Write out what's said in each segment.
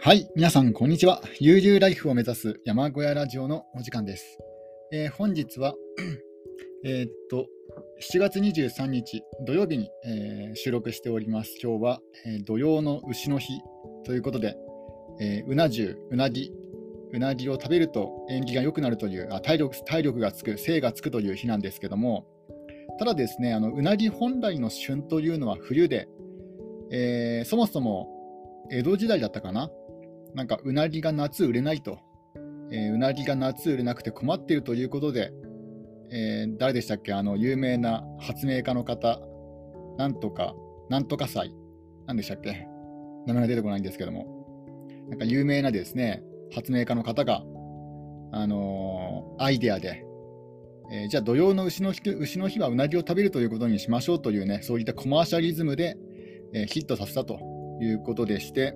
はい、皆さん、こんにちは。悠々ライフを目指す山小屋ラジオのお時間です。えー、本日は、えっと、7月23日土曜日に、えー、収録しております。今日は、え、土曜の牛の日ということで、えうな重、うなぎ、うなぎを食べると縁起が良くなるというあ体力、体力がつく、精がつくという日なんですけども、ただですね、あのうなぎ本来の旬というのは冬で、えそもそも江戸時代だったかななんかうなぎが夏売れないと、えー、うなぎが夏売れなくて困っているということで、えー、誰でしたっけ？あの有名な発明家の方、なんとか、なんとか祭、なんでしたっけ？名前が出てこないんですけども、なんか有名なですね、発明家の方が、あのー、アイデアで、えー、じゃあ土曜の牛の日牛の日はうなぎを食べるということにしましょうというね、そういったコマーシャリズムで、えー、ヒットさせたということでして、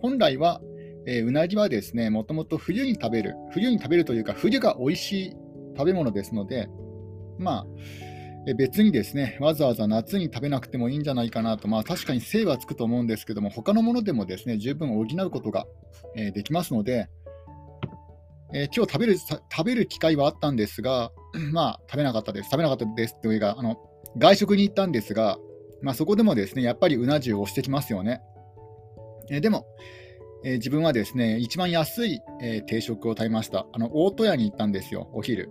本来は、えー、うなぎはですね、もともと冬に食べる、冬に食べるというか、冬が美味しい食べ物ですので、まあ、別にですね、わざわざ夏に食べなくてもいいんじゃないかなと、まあ確かに精はつくと思うんですけども、他のものでもですね、十分補うことが、えー、できますので、えー、今日食べる食べる機会はあったんですが、まあ食べなかったです。食べなかったですというか、あの外食に行ったんですが、まあ、そこでもですね、やっぱりうな重を押してきますよね。えー、でも、えー、自分はですね、一番安い、えー、定食を食べました。あの、大戸屋に行ったんですよ、お昼。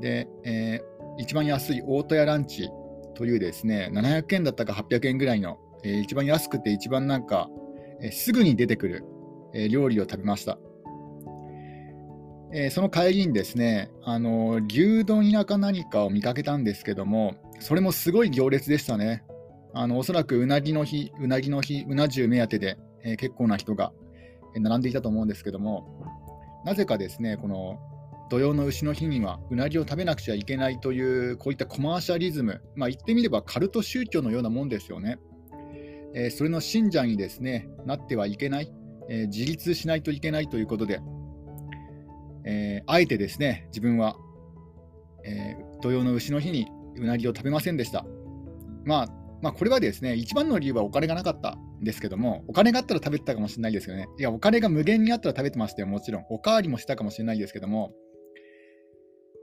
で、えー、一番安い大戸屋ランチというですね、700円だったか800円ぐらいの、えー、一番安くて一番なんか、えー、すぐに出てくる、えー、料理を食べました。えー、その帰りにですね、あの牛丼田か何かを見かけたんですけども、それもすごい行列でしたね。あのおそらくうなぎの日、うなぎの日、うな重目当てで、えー、結構な人が並んでいたと思うんですけども、なぜかですね、この土曜の牛の日にはうなぎを食べなくちゃいけないという、こういったコマーシャリズム、まあ、言ってみればカルト宗教のようなもんですよね。えー、それの信者にですねなってはいけない、えー、自立しないといけないということで、えー、あえてですね自分は、え土曜の牛の日にうなぎを食べませんでした。まあまあ、これはですね、一番の理由はお金がなかったですけども、お金があったら食べてたかもしれないですけどね、いや、お金が無限にあったら食べてましたよ、もちろん。おかわりもしたかもしれないですけども、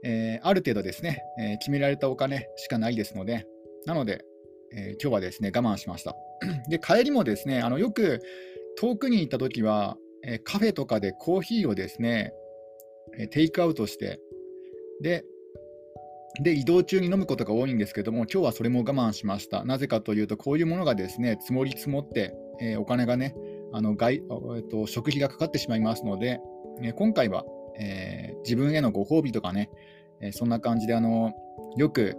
えー、ある程度ですね、えー、決められたお金しかないですので、なので、えー、今日はですね、我慢しました。で、帰りもですね、あのよく遠くに行った時は、えカフェとかでコーヒーをですね、えテイクアウトして、で、で、移動中に飲むことが多いんですけども、今日はそれも我慢しました。なぜかというと、こういうものがですね、積もり積もって、えー、お金がね、あの外えっと、食費がかかってしまいますので、えー、今回は、えー、自分へのご褒美とかね、えそんな感じで、あのよく、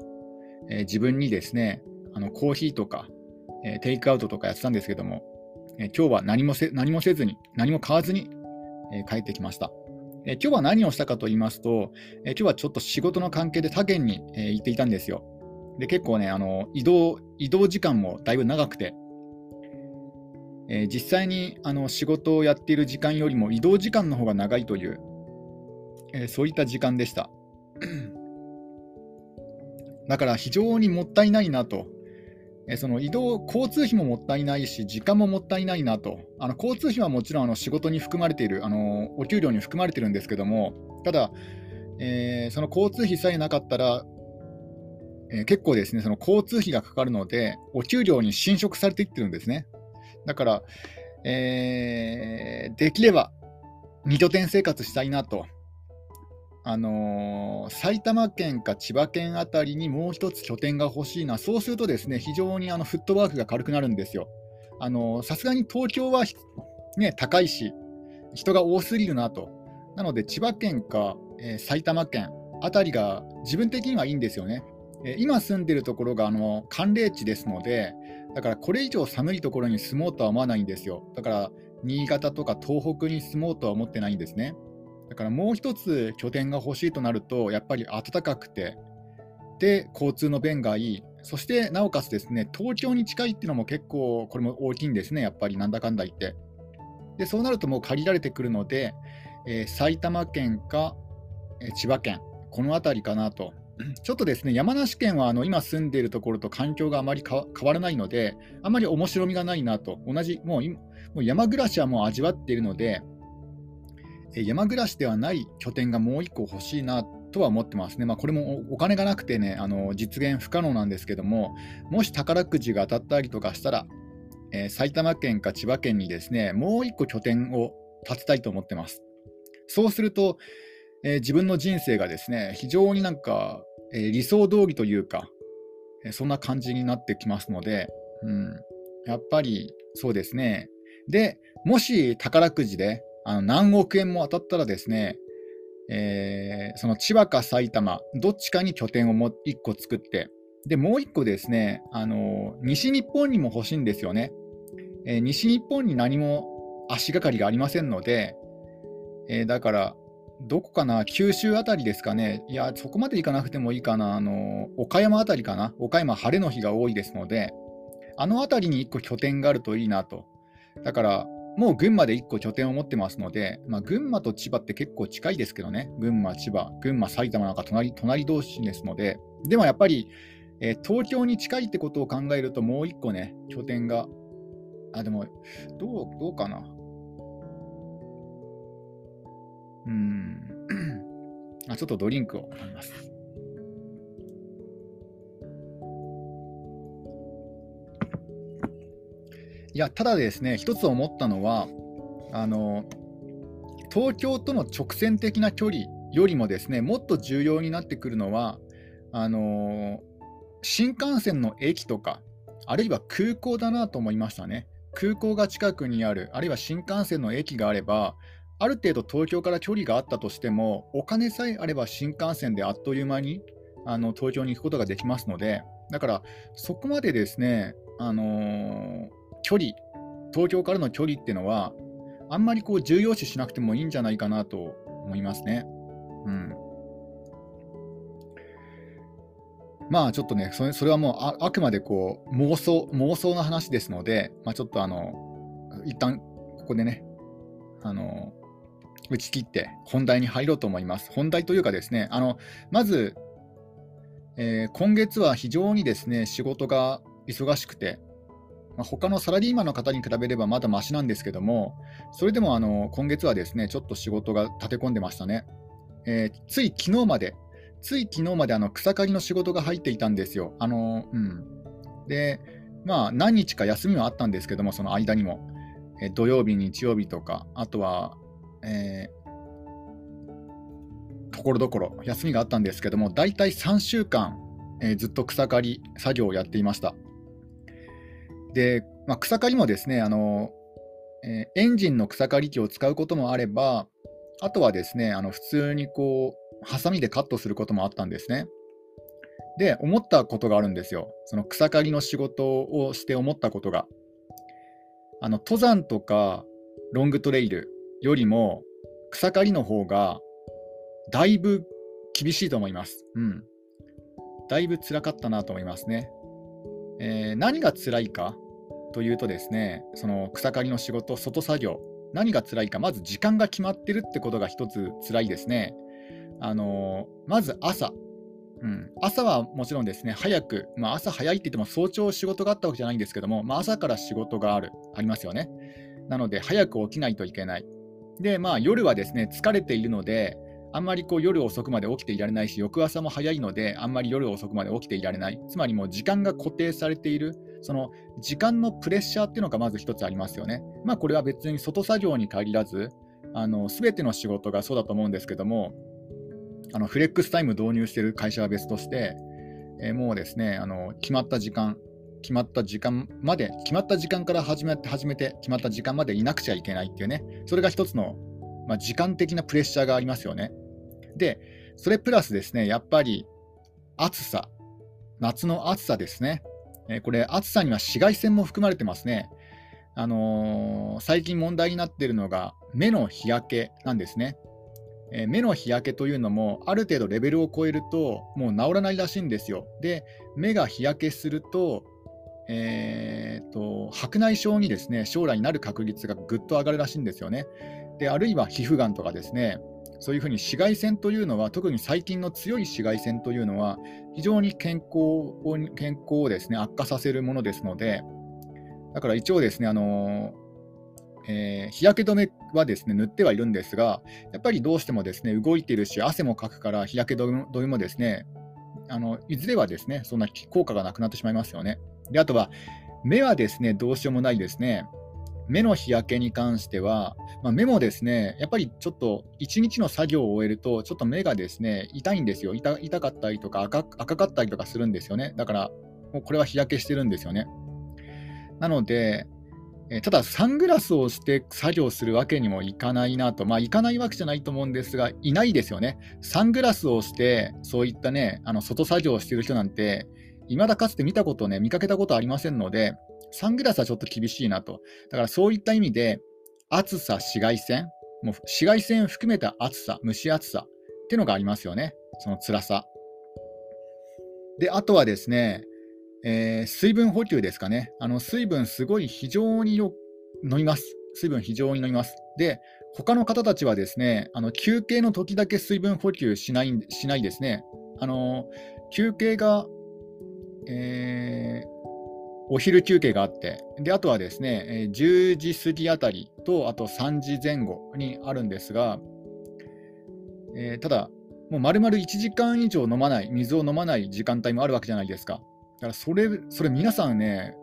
え自分にですね、あのコーヒーとか、えテイクアウトとかやってたんですけども、え今日は何もせ何もせずに、何も買わずに、え帰ってきました。え今日は何をしたかと言いますと、え今日はちょっと仕事の関係で他県に、え行っていたんですよ。で結構ねあの移動、移動時間もだいぶ長くて、え実際にあの仕事をやっている時間よりも移動時間の方が長いという、えそういった時間でした。だから非常にもったいないなとその移動、交通費ももったいないし、時間ももったいないなと、あの交通費はもちろんあの仕事に含まれているあの、お給料に含まれてるんですけども、ただ、えー、その交通費さえなかったら、えー、結構ですね、その交通費がかかるので、お給料に侵食されていってるんですね。だから、えー、できれば2拠点生活したいなと。あのー、埼玉県か千葉県あたりにもう一つ拠点が欲しいな、そうするとですね非常にあのフットワークが軽くなるんですよ。さすがに東京は、ね、高いし、人が多すぎるなと。なので、千葉県か、えー、埼玉県あたりが自分的にはいいんですよね。えー、今住んでるところがあの寒冷地ですので、だからこれ以上寒いところに住もうとは思わないんですよ。だから、新潟とか東北に住もうとは思ってないんですね。だからもう一つ拠点が欲しいとなると、やっぱり暖かくて、で、交通の便がいい、そしてなおかつですね、東京に近いっていうのも結構、これも大きいんですね、やっぱりなんだかんだ言って。で、そうなるともう借りられてくるので、えー、埼玉県か、えー、千葉県、この辺りかなと。ちょっとですね、山梨県はあの今住んでいるところと環境があまり変わらないので、あまり面白みがないなと、同じ、もうもう山暮らしはもう味わっているので、山暮らしではない拠点がもう一個欲しいなとは思ってますね。まあ、これもお金がなくてね、あの実現不可能なんですけども、もし宝くじが当たったりとかしたら、えー、埼玉県か千葉県にですね、もう一個拠点を建てたいと思ってます。そうすると、えー、自分の人生がですね、非常になんか、えー、理想通りというか、えそんな感じになってきますので、うん、やっぱりそうですね。で、もし宝くじであの何億円も当たったらですね、えー、その千葉か埼玉、どっちかに拠点をも1個作って、で、もう1個ですね、あの西日本にも欲しいんですよね。えー、西日本に何も足がかりがありませんので、えー、だから、どこかな、九州あたりですかね、いや、そこまで行かなくてもいいかな、あの岡山あたりかな、岡山、晴れの日が多いですので、あの辺りに1個拠点があるといいなと。だから、もう群馬で1個拠点を持ってますので、まあ、群馬と千葉って結構近いですけどね、群馬、千葉、群馬、埼玉なんか隣隣同士ですので、でもやっぱり、えー、東京に近いってことを考えると、もう1個ね、拠点が、あ、でも、どう、どうかな。うん。あ、ちょっとドリンクを飲みます。いや、ただですね、一つ思ったのは、あの、東京との直線的な距離よりもですね、もっと重要になってくるのは、あの新幹線の駅とか、あるいは空港だなと思いましたね。空港が近くにある、あるいは新幹線の駅があれば、ある程度東京から距離があったとしても、お金さえあれば新幹線であっという間にあの東京に行くことができますので、だからそこまでですね、あのー、距離、東京からの距離っていうのは、あんまりこう重要視しなくてもいいんじゃないかなと思いますね。うん。まあちょっとね、それそれはもうああくまでこう妄想、妄想の話ですので、まあ、ちょっとあの、一旦ここでね、あの、打ち切って本題に入ろうと思います。本題というかですね、あのまず、えー、今月は非常にですね仕事が忙しくて、まあ、他のサラリーマンの方に比べればまだましなんですけども、それでもあの今月はですねちょっと仕事が立て込んでましたね。えー、つい昨日まで、つい昨日まであの草刈りの仕事が入っていたんですよ。あのうん、で、まあ、何日か休みはあったんですけども、その間にも。え土曜日、日曜日とか、あとはえー、ところどころ休みがあったんですけども、大体3週間、えー、ずっと草刈り作業をやっていました。で、まあ、草刈りもですねあの、えー、エンジンの草刈り機を使うこともあれば、あとはですねあの普通にこう、ハサミでカットすることもあったんですね。で、思ったことがあるんですよ。その草刈りの仕事をして思ったことが。あの登山とかロングトレイル、よりも草刈りの方がだいぶ厳しいと思います。うん。だいぶ辛かったなと思いますね。えー、何が辛いかというとですね、その草刈りの仕事、外作業、何が辛いか、まず時間が決まってるってことが一つ辛いですね。あの、まず朝、うん、朝はもちろんですね、早く、まあ、朝早いって言っても早朝仕事があったわけじゃないんですけども、まあ、朝から仕事がある、ありますよね。なので、早く起きないといけない。で、まあ、夜はですね、疲れているので、あんまりこう夜遅くまで起きていられないし、翌朝も早いので、あんまり夜遅くまで起きていられない。つまりもう時間が固定されている、その時間のプレッシャーっていうのがまず一つありますよね。まあこれは別に外作業に限らず、あの全ての仕事がそうだと思うんですけども、あのフレックスタイム導入している会社は別として、えー、もうですね、あの決まった時間、決まった時間まで、決まった時間から始めて、始めて、決まった時間までいなくちゃいけないっていうね、それが一つの、まあ、時間的なプレッシャーがありますよね。で、それプラスですね、やっぱり暑さ、夏の暑さですね。え、これ、暑さには紫外線も含まれてますね。あのー、最近問題になっているのが目の日焼けなんですね。え、目の日焼けというのもある程度レベルを超えるともう治らないらしいんですよ。で目が日焼けするとえーと、白内障にですね将来になる確率がぐっと上がるらしいんですよね。であるいは皮膚がんとかですねそういうふうに紫外線というのは、特に最近の強い紫外線というのは、非常に健康を健康をですね悪化させるものですので、だから一応ですね、あのえー、日焼け止めはですね塗ってはいるんですが、やっぱりどうしてもですね動いているし、汗もかくから日焼け止めもですねあのいずれはですねそんな効果がなくなってしまいますよね。であとは目はですねどうしようもないですね。目の日焼けに関しては、まあ、目もですねやっぱりちょっと一日の作業を終えると、ちょっと目がですね痛いんですよ痛、かったりとか赤赤かったりとかするんですよね。だから、もうこれは日焼けしてるんですよね。なので、えただ、サングラスをして作業するわけにもいかないなと、まあ、いかないわけじゃないと思うんですが、いないですよね。サングラスをして、そういったね、あの外作業をしてる人なんて、いまだかつて見たことね、見かけたことありませんので、サングラスはちょっと厳しいなと。だからそういった意味で、暑さ、紫外線、もう紫外線含めた暑さ、蒸し暑さっていうのがありますよね、その辛さ。で、あとはですね、えー、水分補給ですかね。あの水分すごい非常によ飲みます。水分非常に飲みます。で、他の方たちはですね、あの休憩の時だけ水分補給しないしないですね。あの休憩が、えー、お昼休憩があって、であとはですね、10時過ぎあたりと、あと3時前後にあるんですが、えー、ただ、もう丸々1時間以上飲まない、水を飲まない時間帯もあるわけじゃないですか。だからそれ、それ皆さんね、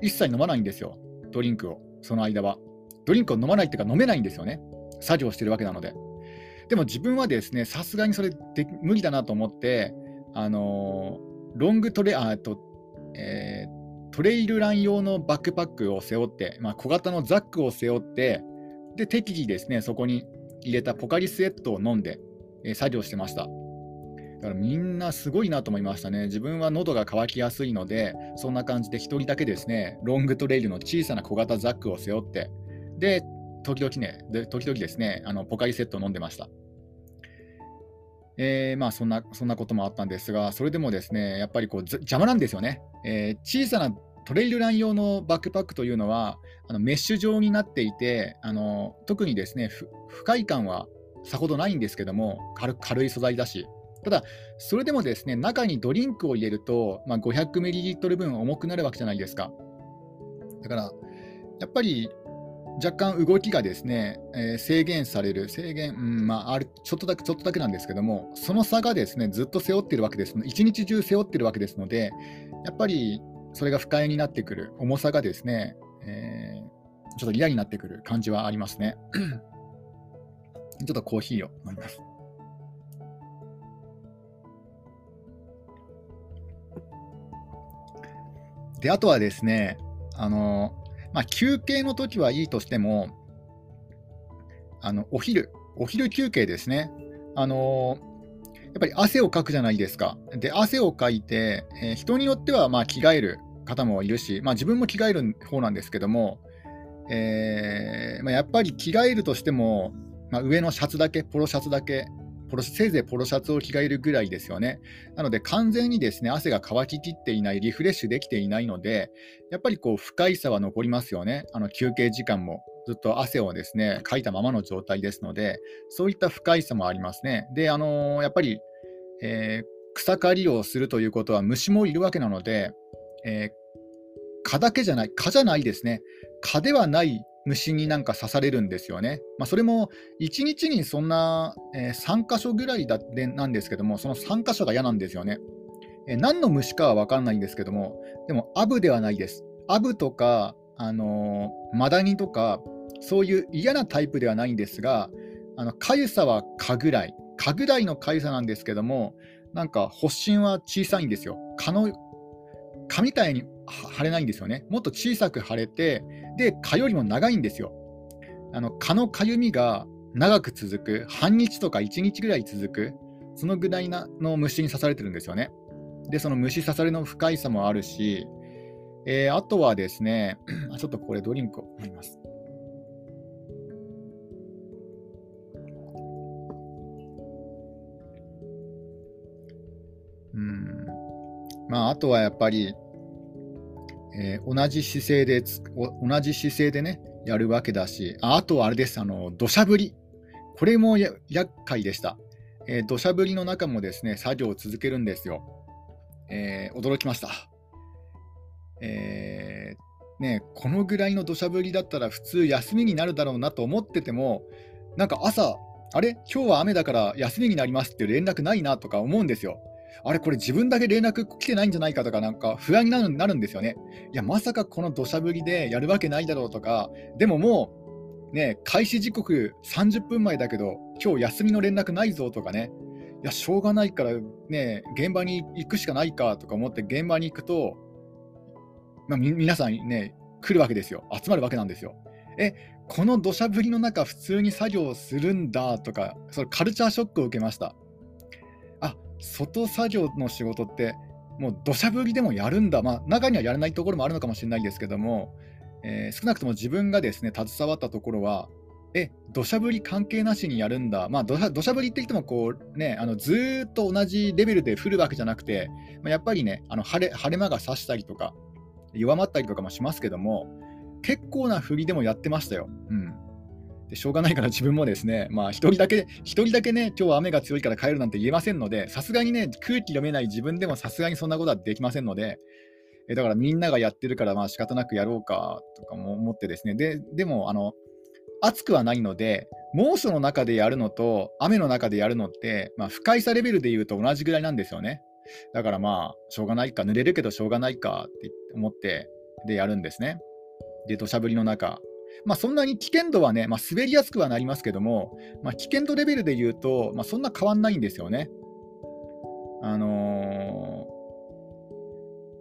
一切飲まないんですよ、ドリンクを、その間は。ドリンクを飲まないっていうか、飲めないんですよね、作業してるわけなので。でも自分はですね、さすがにそれで無理だなと思って、あのー、ロングトレあと、えー、トレイルラン用のバックパックを背負って、まあ、小型のザックを背負って、で適宜ですね、そこに入れたポカリスエットを飲んで、えー、作業してました。だからみんなすごいなと思いましたね。自分は喉が渇きやすいので、そんな感じで1人だけですね、ロングトレイルの小さな小型ザックを背負って、で、時々ね、で時々ですね、あのポカリセットを飲んでました。えー、まあそんなそんなこともあったんですが、それでもですね、やっぱりこう邪魔なんですよね。えー、小さなトレイルラン用のバックパックというのは、あのメッシュ状になっていて、あの特にですね不快感はさほどないんですけども軽、い素材だし、ただ、それでもですね中にドリンクを入れると、まあ、500ml 分重くなるわけじゃないですか。だから、やっぱり若干動きがですね、えー、制限される、制限、うんまあ、あるちょっとだけちょっとだけなんですけども、その差がですねずっと背負ってるわけです、一日中背負ってるわけですので、やっぱりそれが不快になってくる、重さがですね、えー、ちょっと嫌になってくる感じはありますね。ちょっとコーヒーを飲みます。で、あとはですね、あの、まあ、休憩の時はいいとしても、あの、お昼、お昼休憩ですね。あのやっぱり汗をかくじゃないですか。で、汗をかいて、えー、人によってはまあ着替える方もいるし、まあ、自分も着替える方なんですけども、えーまあ、やっぱり着替えるとしても、まあ、上のシャツだけ、ポロシャツだけポロせいぜいポロシャツを着替えるぐらいですよね。なので、完全にですね汗が乾ききっていない、リフレッシュできていないので、やっぱりこう不快さは残りますよね。あの休憩時間もずっと汗をですねかいたままの状態ですので、そういった不快さもありますね。で、あのー、やっぱり、えー、草刈りをするということは虫もいるわけなので、えー、蚊だけじゃない、蚊じゃないですね。蚊ではない虫になんか刺されるんですよね。まあ、それも1日にそんな、えー、3箇所ぐらいだってなんですけども、その3箇所が嫌なんですよね。えー、何の虫かは分かんないんですけども、でもアブではないです。アブとか、あのー、マダニとか、そういう嫌なタイプではないんですが、あの痒さは蚊ぐらい、蚊ぐらいの痒さなんですけども、なんか発疹は小さいんですよ。蚊の蚊みたいに腫れないんですよね。もっと小さく腫れて、で、蚊よりも長いんですよ。あの蚊のかゆみが長く続く、半日とか1日ぐらい続く、そのぐらいなの虫に刺されてるんですよね。で、その虫刺されの不快さもあるし、えー、あとはですね、ちょっとこれドリンクを飲みます。うん。まあ、あとはやっぱり、えー、同じ姿勢で同じ姿勢でね、やるわけだし、あとはあれです、あの土砂降り、これもや厄介でした。えー、土砂降りの中もですね、作業を続けるんですよ。えー、驚きました。えー、ね、このぐらいの土砂降りだったら普通休みになるだろうなと思ってても、なんか朝、あれ？今日は雨だから休みになりますっていう連絡ないなとか思うんですよ。あれこれ自分だけ連絡来てないんじゃないかとかなんか不安になるなるんですよね。いや、まさかこの土砂降りでやるわけないだろうとか、でももう、ね、開始時刻30分前だけど、今日休みの連絡ないぞとかね、いや、しょうがないからね、現場に行くしかないかとか思って現場に行くと、まあ、皆さんね、来るわけですよ。集まるわけなんですよ。え、この土砂降りの中、普通に作業するんだとか、それカルチャーショックを受けました。外作業の仕事って、もう土砂降りでもやるんだ、まあ、中にはやらないところもあるのかもしれないですけども、えー、少なくとも自分がですね携わったところは、え、土砂降り関係なしにやるんだ、まあ、土砂土砂降りって言ってもこう、ね、あのずっと同じレベルで降るわけじゃなくて、まあ、やっぱりね、あの晴れ晴れ間が差したりとか、弱まったりとかもしますけども、結構な振りでもやってましたよ。うん。でしょうがないから自分もですね、まあ一人だけ、一人だけね、今日は雨が強いから帰るなんて言えませんので、さすがにね、空気読めない自分でもさすがにそんなことはできませんので、えだからみんながやってるから、まあ仕方なくやろうかとかも思ってですね、ででも、あの、暑くはないので、猛暑の中でやるのと雨の中でやるのって、まあ、不快さレベルで言うと同じぐらいなんですよね。だからまあ、しょうがないか、濡れるけどしょうがないかって思って、でやるんですね。で、土砂降りの中。まあ、そんなに危険度はね、まあ、滑りやすくはなりますけども、まあ、危険度レベルで言うと、まあ、そんな変わんないんですよね。あの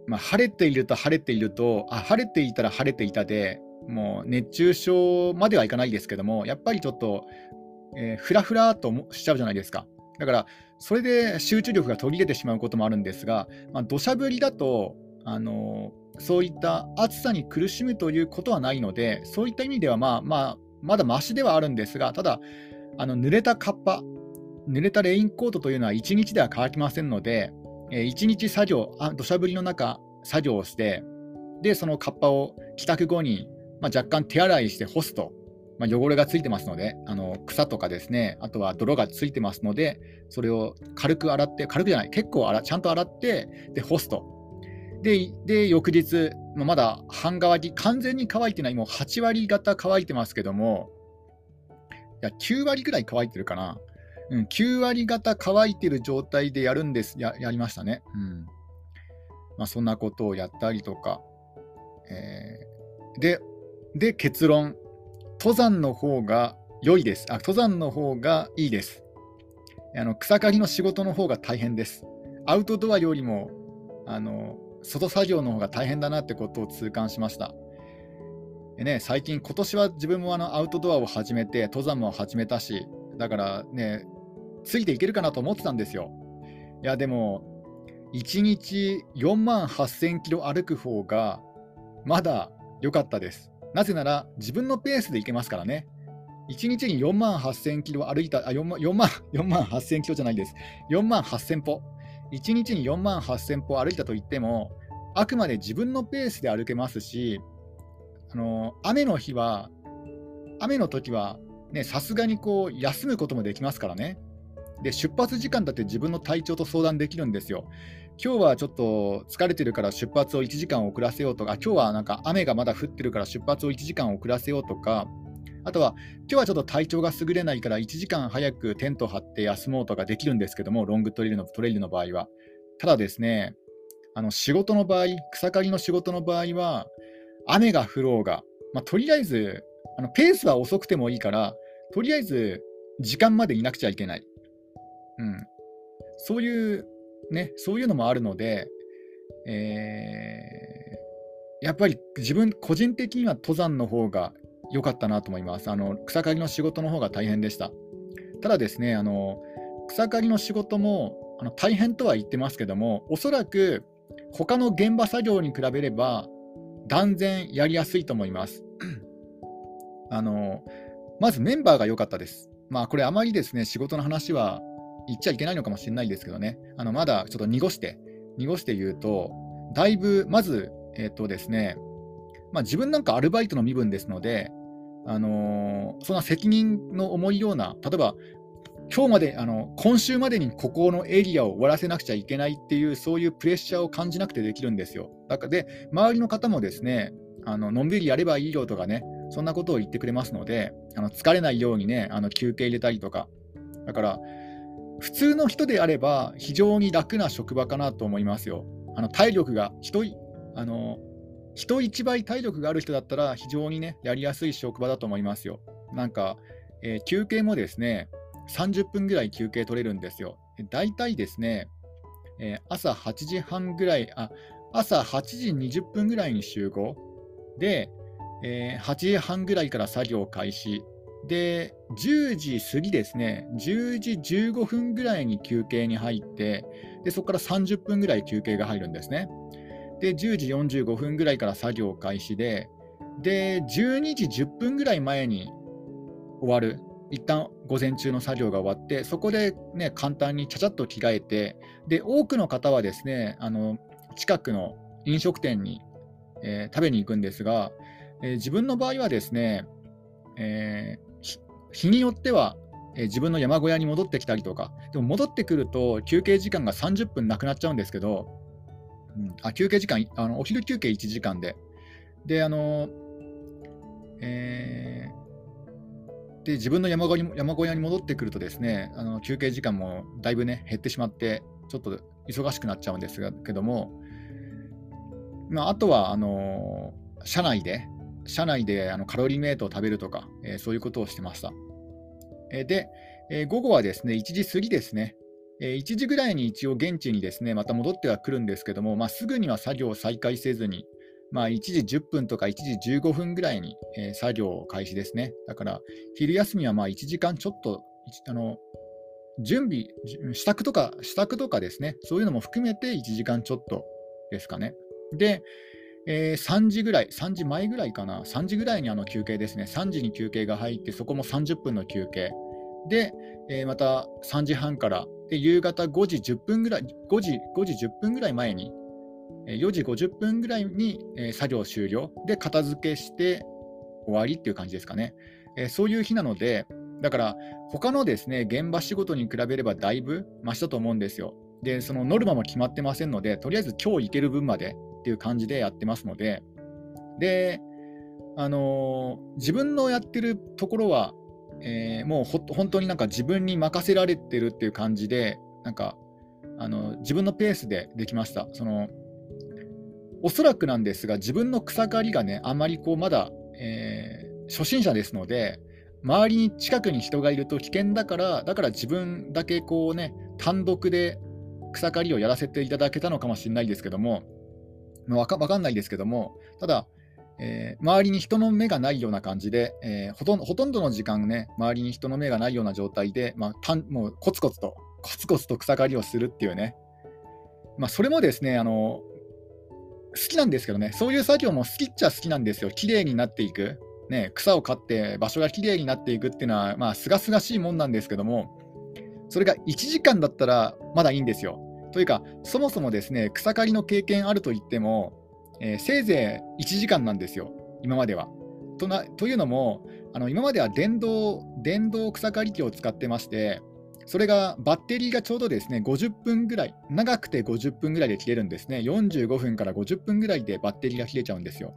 ー、まあ、晴れていると晴れていると、あ晴れていたら晴れていたで、もう熱中症まではいかないですけども、やっぱりちょっと、えー、ふらふらとしちゃうじゃないですか。だから、それで集中力が途切れてしまうこともあるんですが、まあ、土砂降りだと、あのそういった暑さに苦しむということはないので、そういった意味では、まあまあ、まだましではあるんですが、ただ、あの濡れたカッパ、濡れたレインコートというのは1日では乾きませんので、え、1日作業あ、土砂降りの中、作業をして、で、そのカッパを帰宅後に、まあ、若干手洗いして干すと、まあ、汚れがついてますので、あの草とかですね、あとは泥がついてますので、それを軽く洗って、軽くじゃない、結構洗ちゃんと洗って、で干すと。で、で翌日、まだ半乾き、完全に乾いてない、もう8割方乾いてますけども、いや、9割ぐらい乾いてるかな。うん、9割方乾いてる状態でやるんです、ややりましたね。うんまあ、そんなことをやったりとか。えー、で、で、結論。登山の方が良いです。あ、登山の方がいいです。あの草刈りの仕事の方が大変です。アウトドアよりもあの外作業の方が大変だなってことを痛感しました。でね、最近、今年は自分もあのアウトドアを始めて、登山も始めたし、だからね、ついていけるかなと思ってたんですよ。いや、でも、1日4万8000キロ歩く方が、まだ良かったです。なぜなら、自分のペースで行けますからね。1日に4万8000キロ歩いた、あ、4万、4万、4万8000キロじゃないです。4万8000歩。1日に4万8000歩歩いたといっても、あくまで自分のペースで歩けますし、あの雨の日は、雨の時は、ね、さすがにこう休むこともできますからね。で、出発時間だって自分の体調と相談できるんですよ。今日はちょっと疲れてるから出発を1時間遅らせようとか、今日はなんか雨がまだ降ってるから出発を1時間遅らせようとか、あとは、今日はちょっと体調が優れないから1時間早くテント張って休もうとかできるんですけども、ロングトレイルのトレイルの場合は。ただですね、あの仕事の場合、草刈りの仕事の場合は、雨が降ろうが、まあ、とりあえずあの、ペースは遅くてもいいから、とりあえず時間までいなくちゃいけない。うん、そういう、ね、そういうのもあるので、えー、やっぱり自分、個人的には登山の方が良かったなと思います。あの草刈りの仕事の方が大変でした。ただですね、あの草刈りの仕事もあの大変とは言ってますけども、おそらく他の現場作業に比べれば断然やりやすいと思います。あのまずメンバーが良かったです。まあこれあまりですね、仕事の話は言っちゃいけないのかもしれないですけどね、あのまだちょっと濁して、濁して言うと、だいぶ、まず、えっ、ー、とですね、まあ、自分なんかアルバイトの身分ですので、あのー、そんな責任の重いような、例えば、今日まであの今週までにここのエリアを終わらせなくちゃいけないっていう、そういうプレッシャーを感じなくてできるんですよ。だからで、周りの方もですね、あののんびりやればいいよとかね、そんなことを言ってくれますので、あの疲れないようにね、あの休憩入れたりとか。だから、普通の人であれば、非常に楽な職場かなと思いますよ。あの体力が人あの人一倍体力がある人だったら、非常にね、やりやすい職場だと思いますよ。なんか、えー、休憩もですね、30分ぐらい休憩取れるんですよ。大体ですね、えー、朝8時半ぐらい、あ朝8時20分ぐらいに集合で、えー、8時半ぐらいから作業開始で、10時過ぎですね、10時15分ぐらいに休憩に入って、でそこから30分ぐらい休憩が入るんですね。で、10時45分ぐらいから作業開始で、で、12時10分ぐらい前に終わる。一旦午前中の作業が終わって、そこでね、簡単にちゃちゃっと着替えて、で、多くの方はですね、あの近くの飲食店に、えー、食べに行くんですが、えー、自分の場合はですね、えー、日によっては、え自分の山小屋に戻ってきたりとか、でも戻ってくると休憩時間が30分なくなっちゃうんですけど、うん、あ休憩時間あの、お昼休憩1時間で、で、あのえーで自分の山小屋に山小屋に戻ってくるとですねあの休憩時間もだいぶね減ってしまってちょっと忙しくなっちゃうんですけども、まあ、あとはあの車内で車内であのカロリーメイトを食べるとか、えー、そういうことをしてました。えー、で、えー、午後はですね1時過ぎですね、1時ぐらいに一応現地にですねまた戻ってはくるんですけども、まあ、すぐには作業を再開せずに、まあ、1時10分とか1時15分ぐらいに、えー、作業開始ですね。だから、昼休みはま1時間ちょっと、あの準備、支度とか、支度とかですね、そういうのも含めて1時間ちょっとですかね。で、えー、3時ぐらい、3時前ぐらいかな、3時ぐらいにあの休憩ですね、3時に休憩が入って、そこも30分の休憩。で、えー、また3時半からで、夕方5時10分ぐらい、5時 ,5 時10分ぐらい前に4時50分ぐらいに作業終了で片付けして終わりっていう感じですかね。そういう日なので、だから他のですね現場仕事に比べればだいぶ増したと思うんですよ。で、そのノルマも決まってませんので、とりあえず今日行ける分までっていう感じでやってますので、で、あのー、自分のやってるところは、えー、もう本当になんか自分に任せられてるっていう感じで、なんかあの自分のペースでできました。そのおそらくなんですが、自分の草刈りがね、あまりこうまだ、えー、初心者ですので、周りに近くに人がいると危険だから、だから自分だけこうね、単独で草刈りをやらせていただけたのかもしれないですけども、わかかんないですけども、ただ、えー、周りに人の目がないような感じで、えー、ほとんどほとんどの時間ね、周りに人の目がないような状態で、まあ、たんもうコツコツと、コツコツと草刈りをするっていうね、まあ、それもですね、あの好きなんですけどね、そういう作業も好きっちゃ好きなんですよ。綺麗になっていく。ね、草を刈って場所が綺麗になっていくっていうのは、まあ、すがすがしいもんなんですけども、それが1時間だったらまだいいんですよ。というか、そもそもですね、草刈りの経験あると言っても、えー、せいぜい1時間なんですよ、今までは。となというのも、あの今までは電動電動草刈り機を使ってまして、それがバッテリーがちょうどですね50分ぐらい、長くて50分ぐらいで切れるんですね。45分から50分ぐらいでバッテリーが切れちゃうんですよ。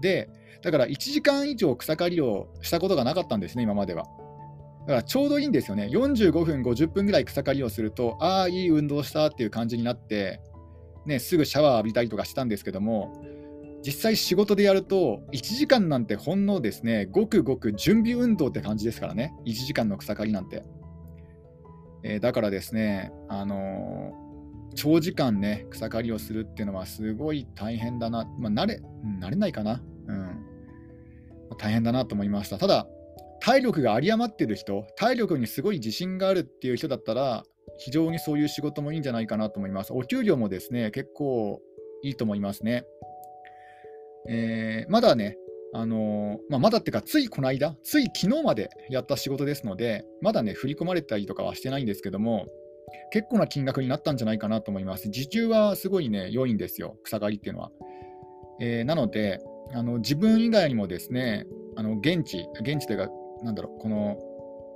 で、だから1時間以上草刈りをしたことがなかったんですね、今までは。だからちょうどいいんですよね。45分、50分ぐらい草刈りをすると、ああ、いい運動したっていう感じになって、ね、すぐシャワー浴びたりとかしたんですけども、実際仕事でやると、1時間なんてほんのですね、ごくごく準備運動って感じですからね、1時間の草刈りなんて。えー、だからですね、あのー、長時間ね、草刈りをするっていうのはすごい大変だな、まあ、慣れ、慣れないかな、うん、大変だなと思いました。ただ、体力が有り余ってる人、体力にすごい自信があるっていう人だったら、非常にそういう仕事もいいんじゃないかなと思います。お給料もですね、結構いいと思いますね。えー、まだね、あのまあ、まだっていうか、ついこの間、つい昨日までやった仕事ですので、まだね、振り込まれたりとかはしてないんですけども、結構な金額になったんじゃないかなと思います。時給はすごいね、良いんですよ、草刈りっていうのは。えー、なのであの、自分以外にもですね、あの現地、現地というか、なんだろう、この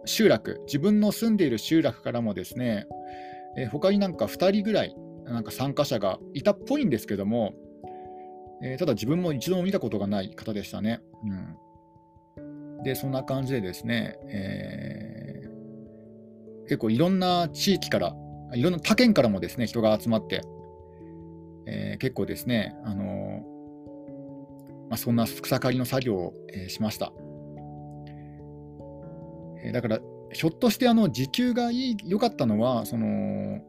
集落、自分の住んでいる集落からもですね、えー、他になんか2人ぐらい、なんか参加者がいたっぽいんですけども、えー、ただ自分も一度も見たことがない方でしたね。うん、で、そんな感じでですね、えー、結構いろんな地域から、いろんな他県からもですね、人が集まって、えー、結構ですね、あのまあ、そんな草刈りの作業を、え、しました。え、だから、ひょっとしてあの時給がいい良かったのは、その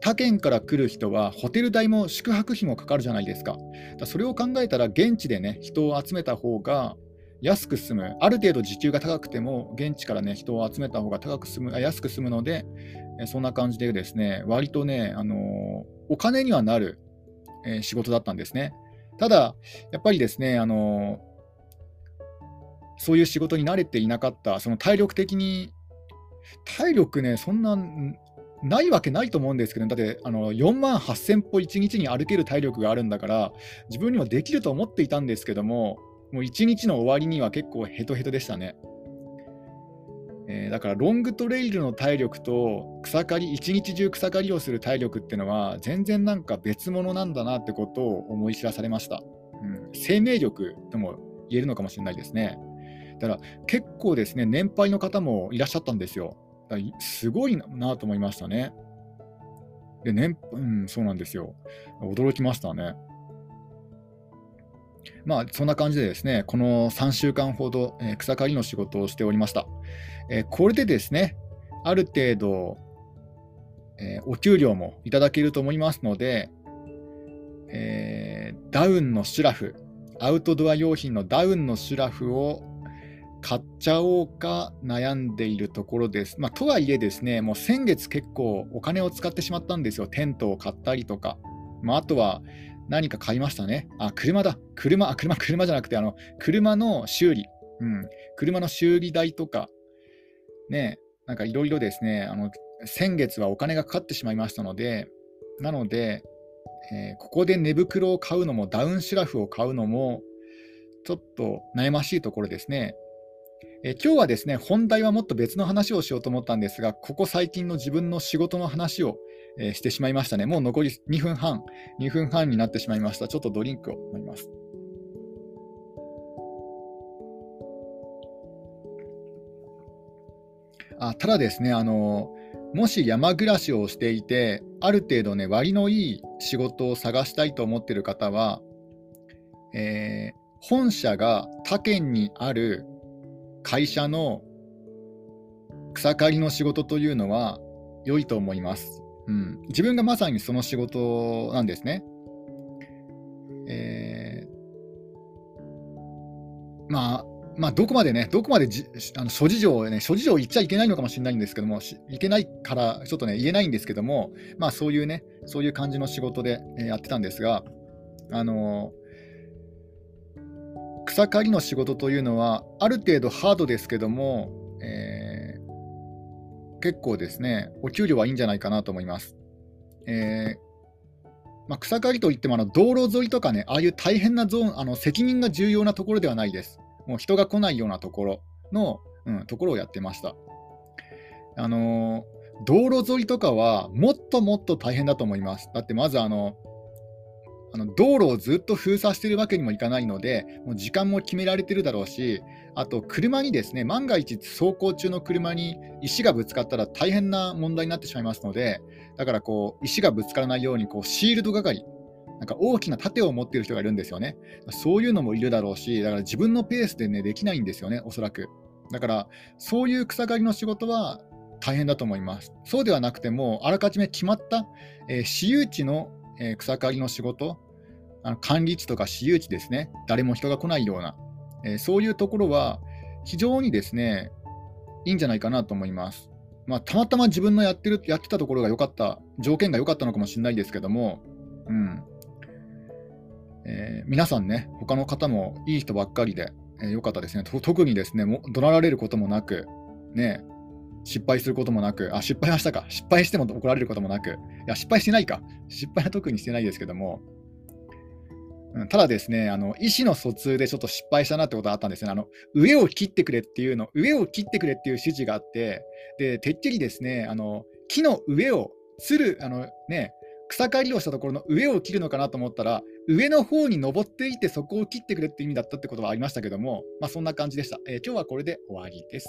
他県から来る人はホテル代も宿泊費もかかるじゃないですか。だそれを考えたら、現地でね、人を集めた方が安く済む、ある程度時給が高くても、現地からね、人を集めた方が高く済むあ安く済むので、そんな感じでですね、割とね、あの、お金にはなる、え、仕事だったんですね。ただ、やっぱりですね、あのそういう仕事に慣れていなかった、その体力的に、体力ね、そんなないわけないと思うんですけど、だってあの4万8000歩1日に歩ける体力があるんだから、自分にはできると思っていたんですけども、もう1日の終わりには結構ヘトヘトでしたね。えー、だからロングトレイルの体力と草刈り一日中草刈りをする体力っていうのは全然なんか別物なんだなってことを思い知らされました、うん、生命力とも言えるのかもしれないですね。だから結構ですね年配の方もいらっしゃったんですよ。だすごいなと思いましたね。で年、うん、そうなんですよ。驚きましたね。まあ、そんな感じでですね、この3週間ほど、え、草刈りの仕事をしておりました。えー、これでですね、ある程度、えー、お給料もいただけると思いますので、えダウンのシュラフ、アウトドア用品のダウンのシュラフを買っちゃおうか悩んでいるところです。まあ、とはいえですね、もう先月結構お金を使ってしまったんですよ。テントを買ったりとか。まあ、あとは、何か買いましたね。あ、車だ。車、あ、車、車じゃなくて、あの、車の修理。うん。車の修理代とか、ね、なんかいろいろですね、あの、先月はお金がかかってしまいましたので、なので、えー、ここで寝袋を買うのも、ダウンシュラフを買うのも、ちょっと悩ましいところですね。え今日はですね、本題はもっと別の話をしようと思ったんですが、ここ最近の自分の仕事の話をえー、してしまいましたね。もう残り2分半、2分半になってしまいました。ちょっとドリンクを飲みます。あただですね、あのもし山暮らしをしていて、ある程度ね、割のいい仕事を探したいと思っている方は、えー、本社が他県にある会社の草刈りの仕事というのは良いと思います。うん、自分がまさにその仕事なんですね。えー、まあ、まあ、どこまでね、どこまでじあの諸事情をね、諸事情を言っちゃいけないのかもしれないんですけども、いけないからちょっとね、言えないんですけども、まあそういうね、そういう感じの仕事で、え、やってたんですが、あの、草刈りの仕事というのは、ある程度ハードですけども、えー結構ですね、お給料はいいんじゃないかなと思います。えー、まあ、草刈りといってもあの道路沿いとかね、ああいう大変なゾーン、あの責任が重要なところではないです。もう人が来ないようなところの、うん、ところをやってました。あのー、道路沿いとかはもっともっと大変だと思います。だってまずあの、あの道路をずっと封鎖しているわけにもいかないので、もう時間も決められているだろうし、あと車にですね、万が一走行中の車に石がぶつかったら大変な問題になってしまいますので、だからこう石がぶつからないようにこうシールド係、なんか大きな盾を持っている人がいるんですよね。そういうのもいるだろうし、だから自分のペースでね、できないんですよね、おそらく。だから、そういう草刈りの仕事は大変だと思います。そうではなくても、あらかじめ決まった、えー、私有地のえー、草刈りの仕事、あの管理地とか私有地ですね、誰も人が来ないような、えー、そういうところは非常にですね、いいんじゃないかなと思います。まあ、たまたま自分のやってるやってたところが良かった、条件が良かったのかもしれないですけども、うんえー、皆さんね、他の方もいい人ばっかりで、えー、良かったですね。特にですね、も怒鳴られることもなく、ね、失敗することもなく、あ、失敗はしたか。失敗しても怒られることもなく、いや、失敗してないか。失敗は特にしてないですけども、うん、ただですね、あの意思の疎通でちょっと失敗したなってことがあったんですね。あの上を切ってくれっていうの、上を切ってくれっていう指示があって、でてっきりですね、あの木の上をつる、あのね、草刈りをしたところの上を切るのかなと思ったら、上の方に登っていて、そこを切ってくれって意味だったってことはありましたけども、まあ、そんな感じでした。えー、今日はこれで終わりです。